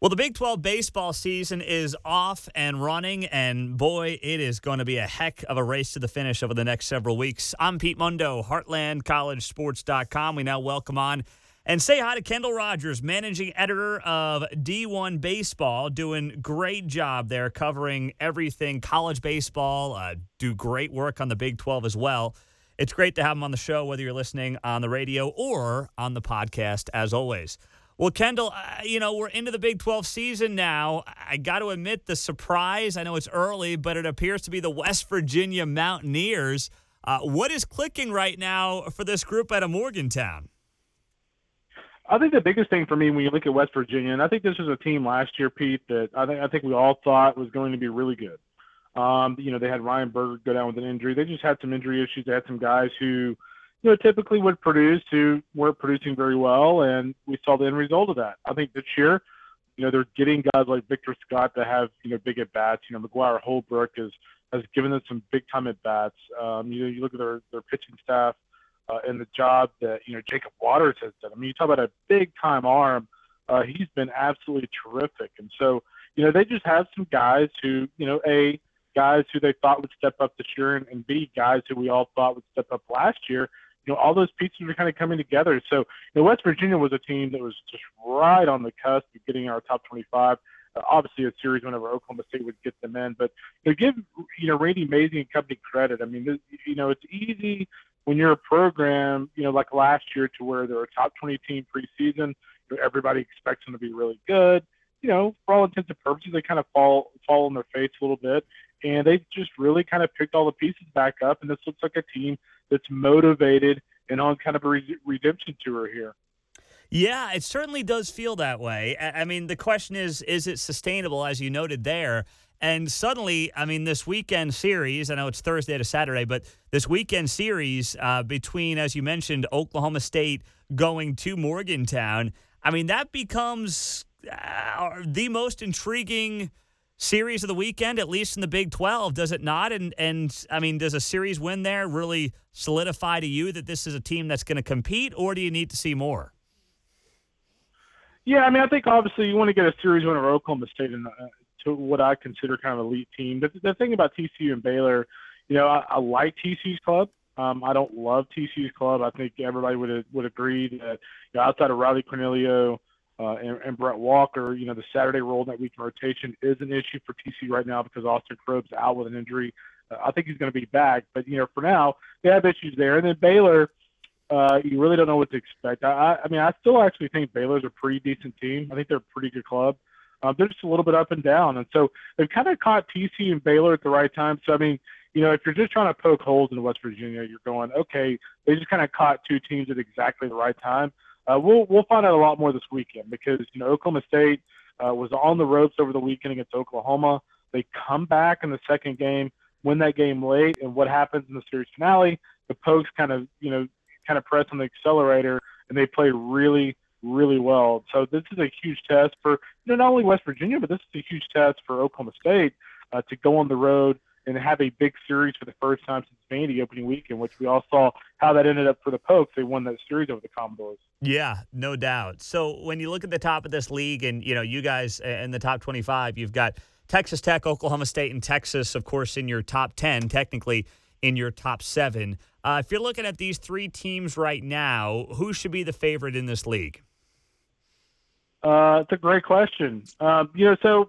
Well, the Big 12 baseball season is off and running, and boy, it is going to be a heck of a race to the finish over the next several weeks. I'm Pete Mundo, HeartlandCollegeSports.com. We now welcome on and say hi to Kendall Rogers, managing editor of D1 Baseball, doing great job there covering everything college baseball. Uh, do great work on the Big 12 as well. It's great to have him on the show, whether you're listening on the radio or on the podcast, as always. Well, Kendall, uh, you know, we're into the Big 12 season now. I got to admit the surprise. I know it's early, but it appears to be the West Virginia Mountaineers. Uh, what is clicking right now for this group out of Morgantown? I think the biggest thing for me when you look at West Virginia, and I think this was a team last year, Pete, that I think I think we all thought was going to be really good. Um, you know, they had Ryan Bergert go down with an injury. They just had some injury issues. They had some guys who you know, typically would produce who weren't producing very well, and we saw the end result of that. I think this year, you know, they're getting guys like Victor Scott to have, you know, big at bats. You know, McGwire Holbrook is, has given them some big time at bats. Um, you know, you look at their, their pitching staff uh, and the job that, you know, Jacob Watters has done. I mean, you talk about a big time arm. Uh, he's been absolutely terrific. And so, you know, they just have some guys who, you know, A, guys who they thought would step up this year, and, and B, guys who we all thought would step up last year know, all those pieces are kind of coming together. So, you know, West Virginia was a team that was just right on the cusp of getting our top 25. Uh, obviously, a series whenever Oklahoma State would get them in, but to give you know Randy Mazey and company credit. I mean, you know, it's easy when you're a program, you know, like last year, to where they're a top 20 team preseason. You know, everybody expects them to be really good. You know, for all intents and purposes, they kind of fall fall on their face a little bit, and they just really kind of picked all the pieces back up. And this looks like a team that's motivated and on kind of a re- redemption tour here. Yeah, it certainly does feel that way. I mean, the question is, is it sustainable, as you noted there? And suddenly, I mean, this weekend series, I know it's Thursday to Saturday, but this weekend series uh, between, as you mentioned, Oklahoma State going to Morgantown, I mean, that becomes uh, the most intriguing series of the weekend, at least in the Big 12, does it not? And and I mean, does a series win there really solidify to you that this is a team that's going to compete, or do you need to see more? Yeah, I mean, I think obviously you want to get a series win over Oklahoma State and uh, to what I consider kind of elite team. But the thing about TCU and Baylor, you know, I, I like TCU's club. Um, I don't love TCU's club. I think everybody would would agree that you know, outside of Riley Cornelio, and, and Brett Walker, you know, the Saturday role that week rotation is an issue for TC right now because Austin Krob's out with an injury. Uh, I think he's going to be back, but you know, for now they have issues there. And then Baylor, uh, you really don't know what to expect. I, I mean, I still actually think Baylor's a pretty decent team. I think they're a pretty good club. Um, they're just a little bit up and down, and so they've kind of caught TC and Baylor at the right time. So I mean, you know, if you're just trying to poke holes in West Virginia, you're going, okay, they just kind of caught two teams at exactly the right time. Uh, we'll we'll find out a lot more this weekend because you know Oklahoma State uh, was on the ropes over the weekend against Oklahoma. They come back in the second game, win that game late, and what happens in the series finale? The Pokes kind of you know kind of press on the accelerator and they play really really well. So this is a huge test for you know not only West Virginia, but this is a huge test for Oklahoma State uh, to go on the road and have a big series for the first time since Vandy opening weekend, which we all saw how that ended up for the Pokes. They won that series over the Commodores. Yeah, no doubt. So when you look at the top of this league, and you know you guys in the top twenty-five, you've got Texas Tech, Oklahoma State, and Texas, of course, in your top ten. Technically, in your top seven. Uh, if you're looking at these three teams right now, who should be the favorite in this league? Uh, it's a great question. Um, you know, so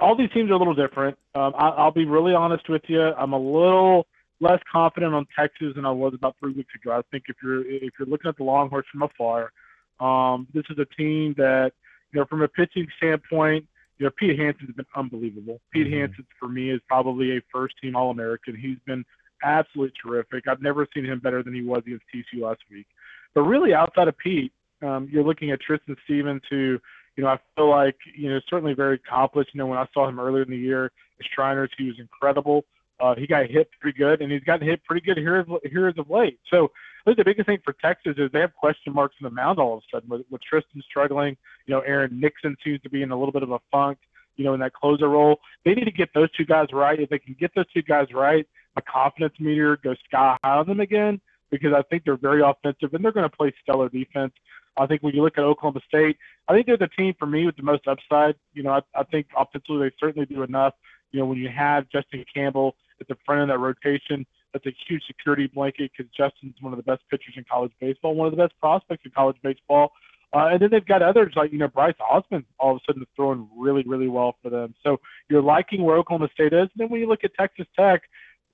all these teams are a little different. Um, I, will be really honest with you. I'm a little less confident on Texas than I was about three weeks ago. I think if you're if you're looking at the Longhorns from afar, um, this is a team that you know from a pitching standpoint, you know Pete Hansen's been unbelievable. Pete mm-hmm. Hansen for me is probably a first team All American. He's been absolutely terrific. I've never seen him better than he was against TCU last week. But really, outside of Pete, um, you're looking at Tristan Stevens, who you know, I feel like, you know, certainly very accomplished. You know, when I saw him earlier in the year at Shriners, he was incredible. Uh, he got hit pretty good, and he's gotten hit pretty good here, here as of late. So I think the biggest thing for Texas is they have question marks in the mound all of a sudden. With, with Tristan struggling, you know, Aaron Nixon seems to be in a little bit of a funk, you know, in that closer role. They need to get those two guys right. If they can get those two guys right, my confidence meter goes sky high on them again because I think they're very offensive and they're going to play stellar defense. I think when you look at Oklahoma State, I think they're the team for me with the most upside. You know, I, I think offensively they certainly do enough. You know, when you have Justin Campbell at the front of that rotation, that's a huge security blanket because Justin's one of the best pitchers in college baseball, one of the best prospects in college baseball. Uh, and then they've got others like, you know, Bryce Osmond all of a sudden is throwing really, really well for them. So you're liking where Oklahoma State is. And then when you look at Texas Tech,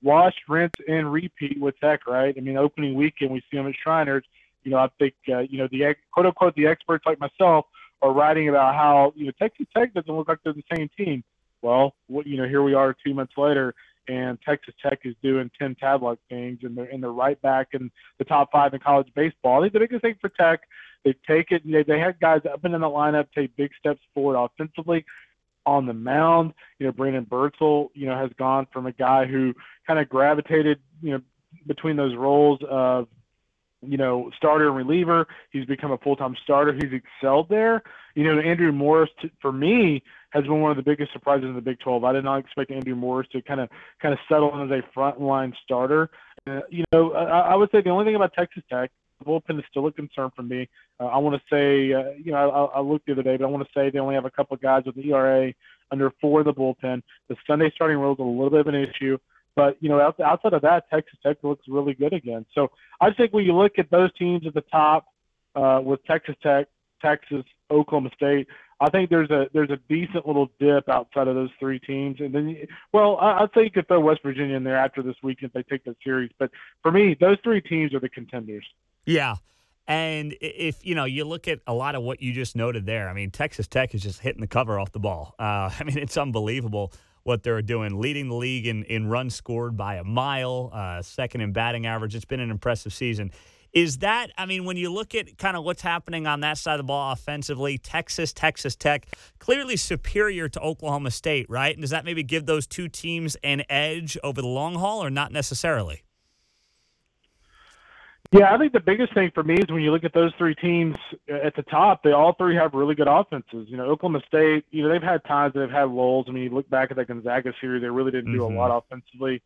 wash, rinse, and repeat with Tech, right? I mean, opening weekend, we see them at Shriners. You know, I think, uh, you know, the quote unquote, the experts like myself are writing about how, you know, Texas Tech doesn't look like they're the same team. Well, what, you know, here we are two months later, and Texas Tech is doing Tim Tadlock things, and they're and they're right back in the top five in college baseball. I think the biggest thing for Tech, they take it. They they had guys up and in the lineup take big steps forward offensively. On the mound, you know, Brandon Birdsell, you know, has gone from a guy who kind of gravitated, you know, between those roles of you know, starter and reliever. He's become a full-time starter. He's excelled there. You know, Andrew Morris, for me, has been one of the biggest surprises in the Big 12. I did not expect Andrew Morris to kind of kind of settle in as a frontline starter. Uh, you know, I, I would say the only thing about Texas Tech, the bullpen is still a concern for me. Uh, I want to say, uh, you know, I, I looked the other day, but I want to say they only have a couple of guys with an ERA under four in the bullpen. The Sunday starting role is a little bit of an issue. But you know, outside of that, Texas Tech looks really good again. So I think when you look at those teams at the top, uh, with Texas Tech, Texas, Oklahoma State, I think there's a there's a decent little dip outside of those three teams, and then well, I, would say you could throw West Virginia in there after this week if they take the series. But for me, those three teams are the contenders. Yeah. And if you know, you look at a lot of what you just noted there. I mean, Texas Tech is just hitting the cover off the ball. Uh, I mean, it's unbelievable what they're doing, leading the league in, in runs scored by a mile, uh, second in batting average. It's been an impressive season. Is that, I mean, when you look at kind of what's happening on that side of the ball offensively, Texas, Texas Tech, clearly superior to Oklahoma State, right? And does that maybe give those two teams an edge over the long haul or not necessarily? Yeah, I think the biggest thing for me is when you look at those three teams at the top, they all three have really good offenses. You know, Oklahoma State, you know, they've had times they've had lulls. I mean, you look back at that Gonzaga series, they really didn't do mm-hmm. a lot offensively,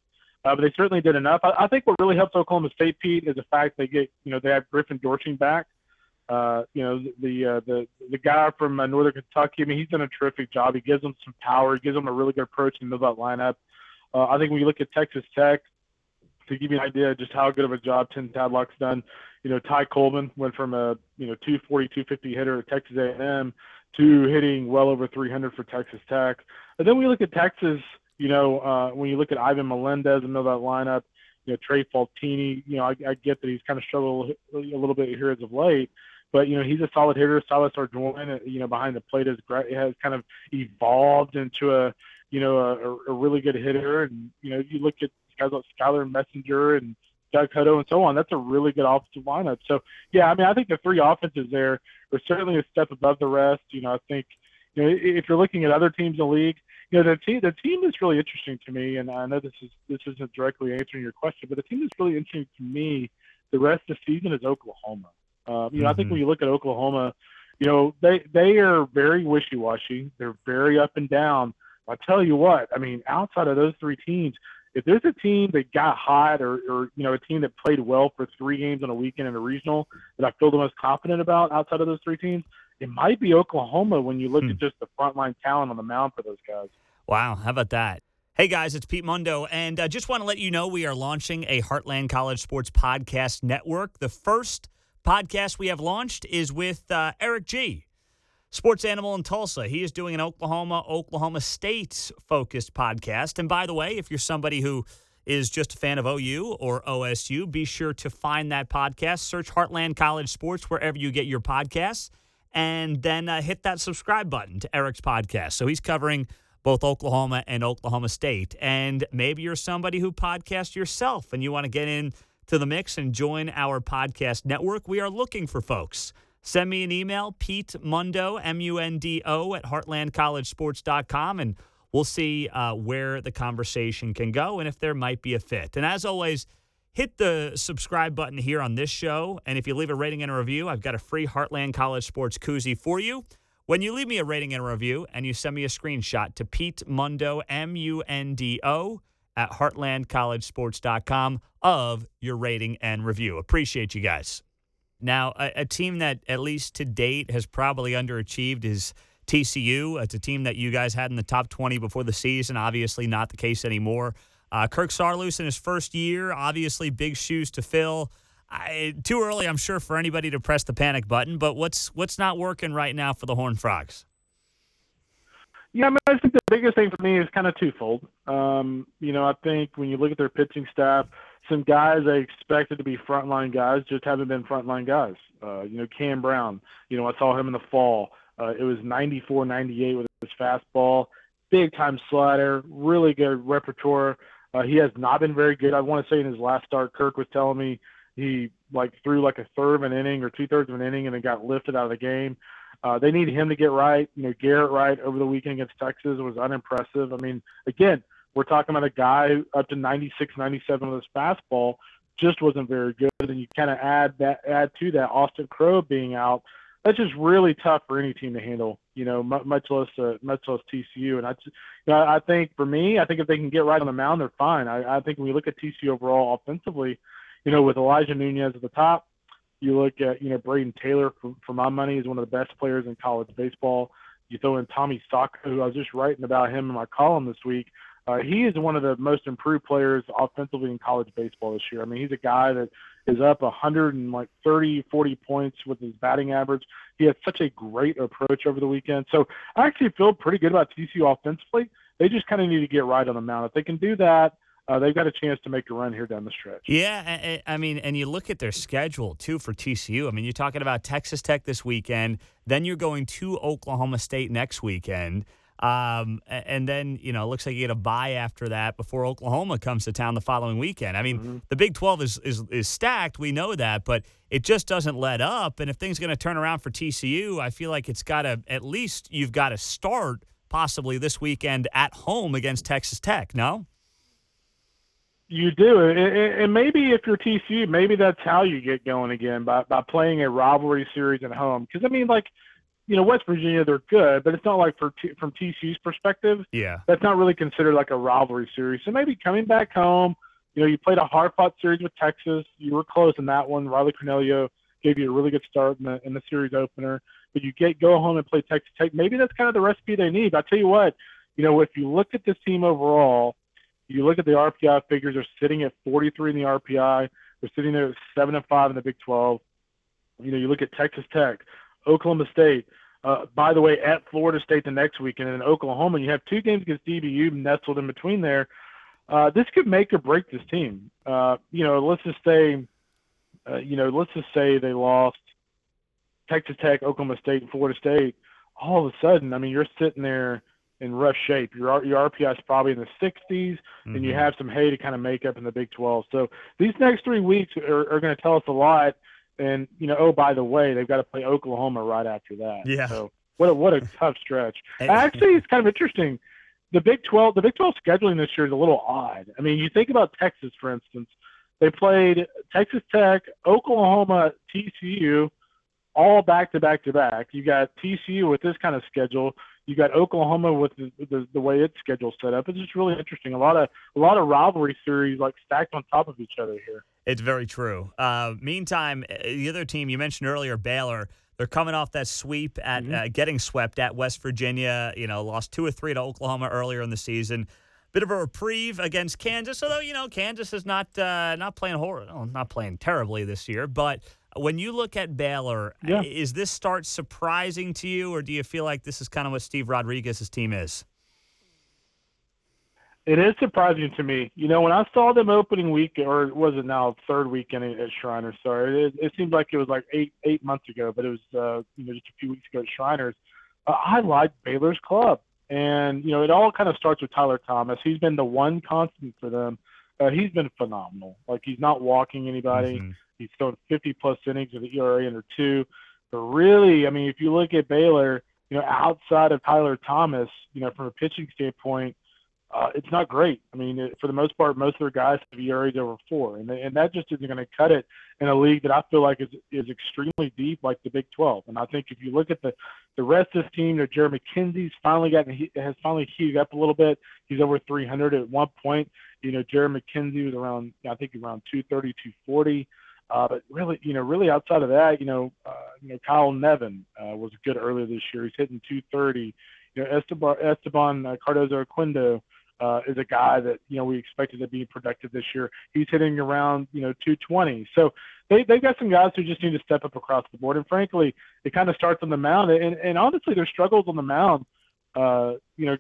uh, but they certainly did enough. I, I think what really helps Oklahoma State, Pete, is the fact they get, you know, they have Griffin Doersching back. Uh, you know, the uh, the the guy from uh, Northern Kentucky. I mean, he's done a terrific job. He gives them some power. He gives them a really good approach in the middle of that lineup. Uh, I think when you look at Texas Tech, to give you an idea just how good of a job Tim Tadlock's done, you know, Ty Coleman went from a you know 240, 250 hitter at Texas A&M to hitting well over 300 for Texas Tech. And then we look at Texas, you know, uh, when you look at Ivan Melendez and know that lineup, you know, Trey Faltine, you know, I, I get that he's kind of struggled a little bit here as of late, but you know, he's a solid hitter. Silas Ardoin, you know, behind the plate has has kind of evolved into a, you know, a, a really good hitter. And you know, you look at guys like Skyler Messinger and Doug Hodo and so on. That's a really good offensive lineup. So yeah, I mean, I think the three offenses there are certainly a step above the rest. You know, I think you know if you're looking at other teams in the league, you know the team the team that's really interesting to me, and I know this is this isn't directly answering your question, but the team that's really interesting to me the rest of the season is Oklahoma. Um, you know, mm-hmm. I think mm-hmm. when you look at Oklahoma, you know they they are very wishy washy. They're very up and down. I tell you what, I mean, outside of those three teams, if there's a team that got hot or, or you know a team that played well for three games on a weekend in a regional that I feel the most confident about outside of those three teams, it might be Oklahoma when you look hmm. at just the frontline talent on the mound for those guys. Wow, how about that? Hey guys, it's Pete Mundo, and I uh, just want to let you know we are launching a Heartland College Sports Podcast Network. The first podcast we have launched is with uh, Eric G sports animal in Tulsa. He is doing an Oklahoma, Oklahoma State focused podcast. And by the way, if you're somebody who is just a fan of OU or OSU, be sure to find that podcast. Search Heartland College Sports wherever you get your podcasts, and then uh, hit that subscribe button to Eric's podcast. So he's covering both Oklahoma and Oklahoma State. And maybe you're somebody who podcasts yourself and you want to get in to the mix and join our podcast network. We are looking for folks Send me an email, Pete Mundo, M U N D O, at heartlandcollegesports.com, and we'll see uh, where the conversation can go and if there might be a fit. And as always, hit the subscribe button here on this show. And if you leave a rating and a review, I've got a free Heartland College Sports koozie for you. When you leave me a rating and a review and you send me a screenshot to Pete Mundo, M U N D O, at heartlandcollegesports.com of your rating and review. Appreciate you guys. Now, a, a team that at least to date has probably underachieved is TCU. It's a team that you guys had in the top 20 before the season. Obviously, not the case anymore. Uh, Kirk Saarloos in his first year, obviously big shoes to fill. I, too early, I'm sure, for anybody to press the panic button. But what's what's not working right now for the Horned Frogs? Yeah, I mean, I think the biggest thing for me is kind of twofold. Um, you know, I think when you look at their pitching staff, some guys I expected to be frontline guys just haven't been frontline guys. Uh, you know, Cam Brown. You know, I saw him in the fall. Uh, it was 94, 98 with his fastball, big time slider, really good repertoire. Uh, he has not been very good. I want to say in his last start, Kirk was telling me he like threw like a third of an inning or two thirds of an inning and then got lifted out of the game. Uh, they need him to get right. You know, Garrett Wright over the weekend against Texas was unimpressive. I mean, again, we're talking about a guy up to 96, 97 with his fastball, just wasn't very good. And you kind of add that add to that Austin Krob being out. That's just really tough for any team to handle. You know, much less uh, much less TCU. And I, you know, I think for me, I think if they can get right on the mound, they're fine. I, I think when we look at TCU overall offensively, you know, with Elijah Nunez at the top, you look at, you know, Brayden Taylor, for, for my money, is one of the best players in college baseball. You throw in Tommy Sacco, who I was just writing about him in my column this week. Uh, he is one of the most improved players offensively in college baseball this year. I mean, he's a guy that is up 100 and like 30, 40 points with his batting average. He has such a great approach over the weekend. So I actually feel pretty good about TCU offensively. They just kind of need to get right on the mound. If they can do that, uh, they've got a chance to make a run here down the stretch. Yeah, I, I mean, and you look at their schedule too for TCU. I mean, you're talking about Texas Tech this weekend, then you're going to Oklahoma State next weekend. Um, and then, you know, it looks like you get a bye after that before Oklahoma comes to town the following weekend. I mean, mm-hmm. the Big 12 is, is, is stacked. We know that, but it just doesn't let up. And if things are going to turn around for TCU, I feel like it's got to, at least you've got to start possibly this weekend at home against Texas Tech, no? You do, and maybe if you're TCU, maybe that's how you get going again by by playing a rivalry series at home. Because I mean, like, you know, West Virginia, they're good, but it's not like for T- from TCU's perspective, yeah, that's not really considered like a rivalry series. So maybe coming back home, you know, you played a hard fought series with Texas, you were close in that one. Riley Cornelio gave you a really good start in the in the series opener, but you get go home and play Texas Tech. Maybe that's kind of the recipe they need. But I tell you what, you know, if you look at this team overall you look at the RPI figures; they're sitting at 43 in the RPI. They're sitting there at seven and five in the Big 12. You know, you look at Texas Tech, Oklahoma State. Uh, by the way, at Florida State the next week, and in Oklahoma, you have two games against DBU nestled in between there. Uh, this could make or break this team. Uh, you know, let's just say, uh, you know, let's just say they lost Texas Tech, Oklahoma State, and Florida State. All of a sudden, I mean, you're sitting there in rough shape. Your your RPI is probably in the 60s, mm-hmm. and you mm-hmm. have some hay to kind of make up in the Big 12. So these next three weeks are, are going to tell us a lot. And you know, oh by the way, they've got to play Oklahoma right after that. Yeah. So what a what a tough stretch. Actually, it's kind of interesting. The Big 12, the Big 12 scheduling this year is a little odd. I mean, you think about Texas, for instance. They played Texas Tech, Oklahoma, TCU, all back to back to back. You got TCU with this kind of schedule you got Oklahoma with the, the, the way its schedule set up. It's just really interesting. A lot of a lot of rivalry series like stacked on top of each other here. It's very true. Uh, meantime, uh, the other team you mentioned earlier, Baylor. They're coming off that sweep at mm-hmm. uh, getting swept at West Virginia. You know, lost two or three to Oklahoma earlier in the season. Bit of a reprieve against Kansas, although you know Kansas is not uh, not playing horror, oh, not playing terribly this year, but when you look at Baylor, yeah. is this start surprising to you, or do you feel like this is kind of what Steve Rodriguez's team is? It is surprising to me. You know, when I saw them opening week, or was it now third weekend at Shriners? Sorry, it, it seemed like it was like eight eight months ago, but it was uh, you know just a few weeks ago at Shriners. Uh, I like Baylor's club, and you know it all kind of starts with Tyler Thomas. He's been the one constant for them. Uh, he's been phenomenal. Like he's not walking anybody. Mm-hmm. He's thrown 50 plus innings with an ERA under two. But really, I mean, if you look at Baylor, you know, outside of Tyler Thomas, you know, from a pitching standpoint, uh, it's not great. I mean, it, for the most part, most of their guys have ERAs over four, and and that just isn't going to cut it in a league that I feel like is is extremely deep, like the Big 12. And I think if you look at the the rest of this team, you know, Jared McKenzie's finally gotten he has finally heated up a little bit. He's over 300 at one point. You know, Jared McKenzie was around I think around 230, 240. Uh, but really, you know, really outside of that, you know, uh, you know, Kyle Nevin uh, was good earlier this year. He's hitting 230. You know, Esteban, Esteban uh, Cardoza Oquendo uh, is a guy that you know we expected to be productive this year. He's hitting around you know 220. So they they've got some guys who just need to step up across the board. And frankly, it kind of starts on the mound. And and honestly, their struggles on the mound, uh, you know,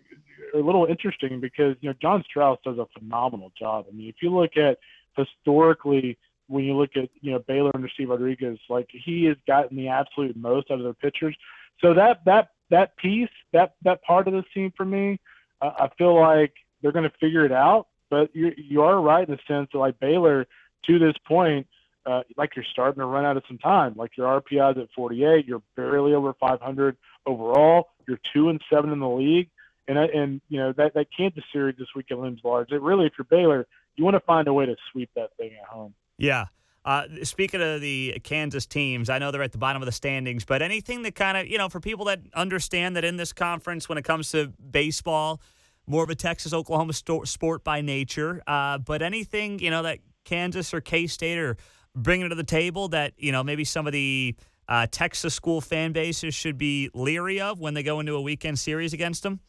are a little interesting because you know Jon Strauss does a phenomenal job. I mean, if you look at historically when you look at you know Baylor under Steve Rodriguez, like he has gotten the absolute most out of their pitchers. So that that that piece, that that part of this team for me, uh, I feel like they're going to figure it out. But you you are right in the sense that like Baylor to this point, uh, like you're starting to run out of some time. Like your RPI's at 48, you're barely over 500 overall. You're two and seven in the league, and and you know that that Kansas series this weekend looms large. It really, if you're Baylor, you want to find a way to sweep that thing at home. Yeah. Uh, speaking of the Kansas teams, I know they're at the bottom of the standings, but anything that kind of, you know, for people that understand that in this conference, when it comes to baseball, more of a Texas Oklahoma sport by nature. Uh, but anything you know that Kansas or K State are bringing to the table that you know maybe some of the uh, Texas school fan bases should be leery of when they go into a weekend series against them.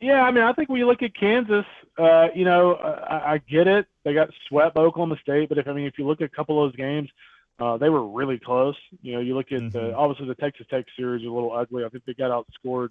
Yeah, I mean, I think when you look at Kansas, uh, you know, I, I get it. They got swept by Oklahoma State, but if I mean, if you look at a couple of those games, uh, they were really close. You know, you look at mm-hmm. the, obviously the Texas Tech series was a little ugly. I think they got outscored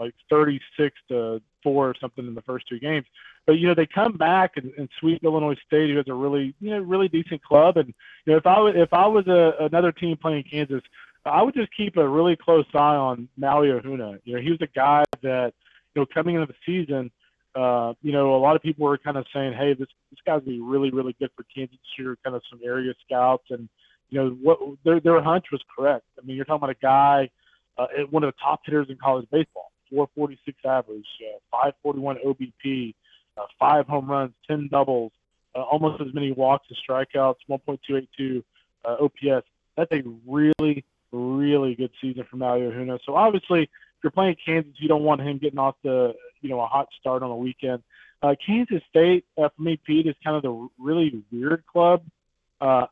like 36 to four or something in the first two games. But you know they come back and, and sweep Illinois State, who has a really you know really decent club. And you know if I was if I was a, another team playing Kansas, I would just keep a really close eye on Maui Ahuna. You know he was a guy that you know coming into the season. Uh, you know, a lot of people were kind of saying, "Hey, this this guy's be really, really good for Kansas City." Kind of some area scouts, and you know, what their their hunch was correct. I mean, you're talking about a guy, uh, one of the top hitters in college baseball. 446 average, uh, 541 OBP, uh, five home runs, 10 doubles, uh, almost as many walks as strikeouts, 1.282 uh, OPS. That's a really, really good season for Maui Ahuna. So obviously, you're playing Kansas, you don't want him getting off the, you know, a hot start on the weekend. Uh, Kansas State, uh, for me, Pete, is kind of the really weird club. Uh,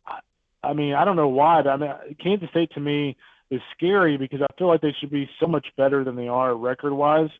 I, mean, I don't know why, but I mean, Kansas State to me is scary because I feel like they should be so much better than they are record wise.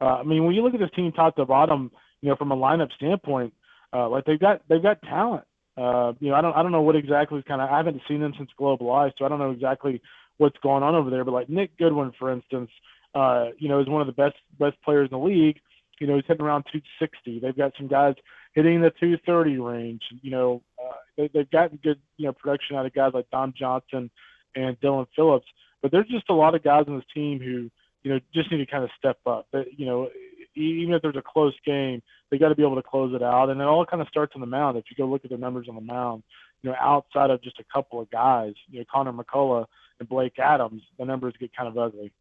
Uh, I mean, when you look at this team top to bottom, you know, from a lineup standpoint, uh, like they've got they've got talent. Uh, you know, I don't I don't know what exactly is kind of I haven't seen them since Globe Life, so I don't know exactly what's going on over there. But like Nick Goodwin, for instance, uh, you know, is one of the best best players in the league. You know, he's hitting around 260. They've got some guys hitting the 230 range. You know, uh, they, they've gotten good you know production out of guys like Dom Johnson and Dylan Phillips. But there's just a lot of guys on this team who, you know, just need to kind of step up. But, you know, even if there's a close game, they got to be able to close it out. And it all kind of starts on the mound. If you go look at the numbers on the mound, you know, outside of just a couple of guys, you know, Connor McCullough and Blake Adams, the numbers get kind of ugly.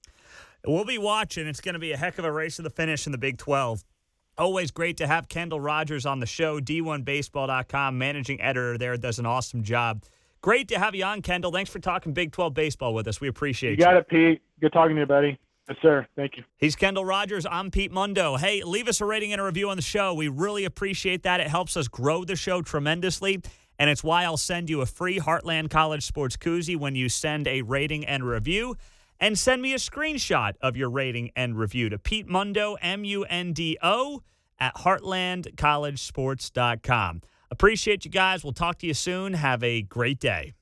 We'll be watching. It's going to be a heck of a race to the finish in the Big 12. Always great to have Kendall Rogers on the show. D1Baseball.com, managing editor there, does an awesome job. Great to have you on, Kendall. Thanks for talking Big 12 baseball with us. We appreciate you. You got it, Pete. Good talking to you, buddy. Yes, sir. Thank you. He's Kendall Rogers. I'm Pete Mundo. Hey, leave us a rating and a review on the show. We really appreciate that. It helps us grow the show tremendously. And it's why I'll send you a free Heartland College Sports Koozie when you send a rating and review. And send me a screenshot of your rating and review to Pete Mundo, M U N D O, at heartlandcollegesports.com. Appreciate you guys. We'll talk to you soon. Have a great day.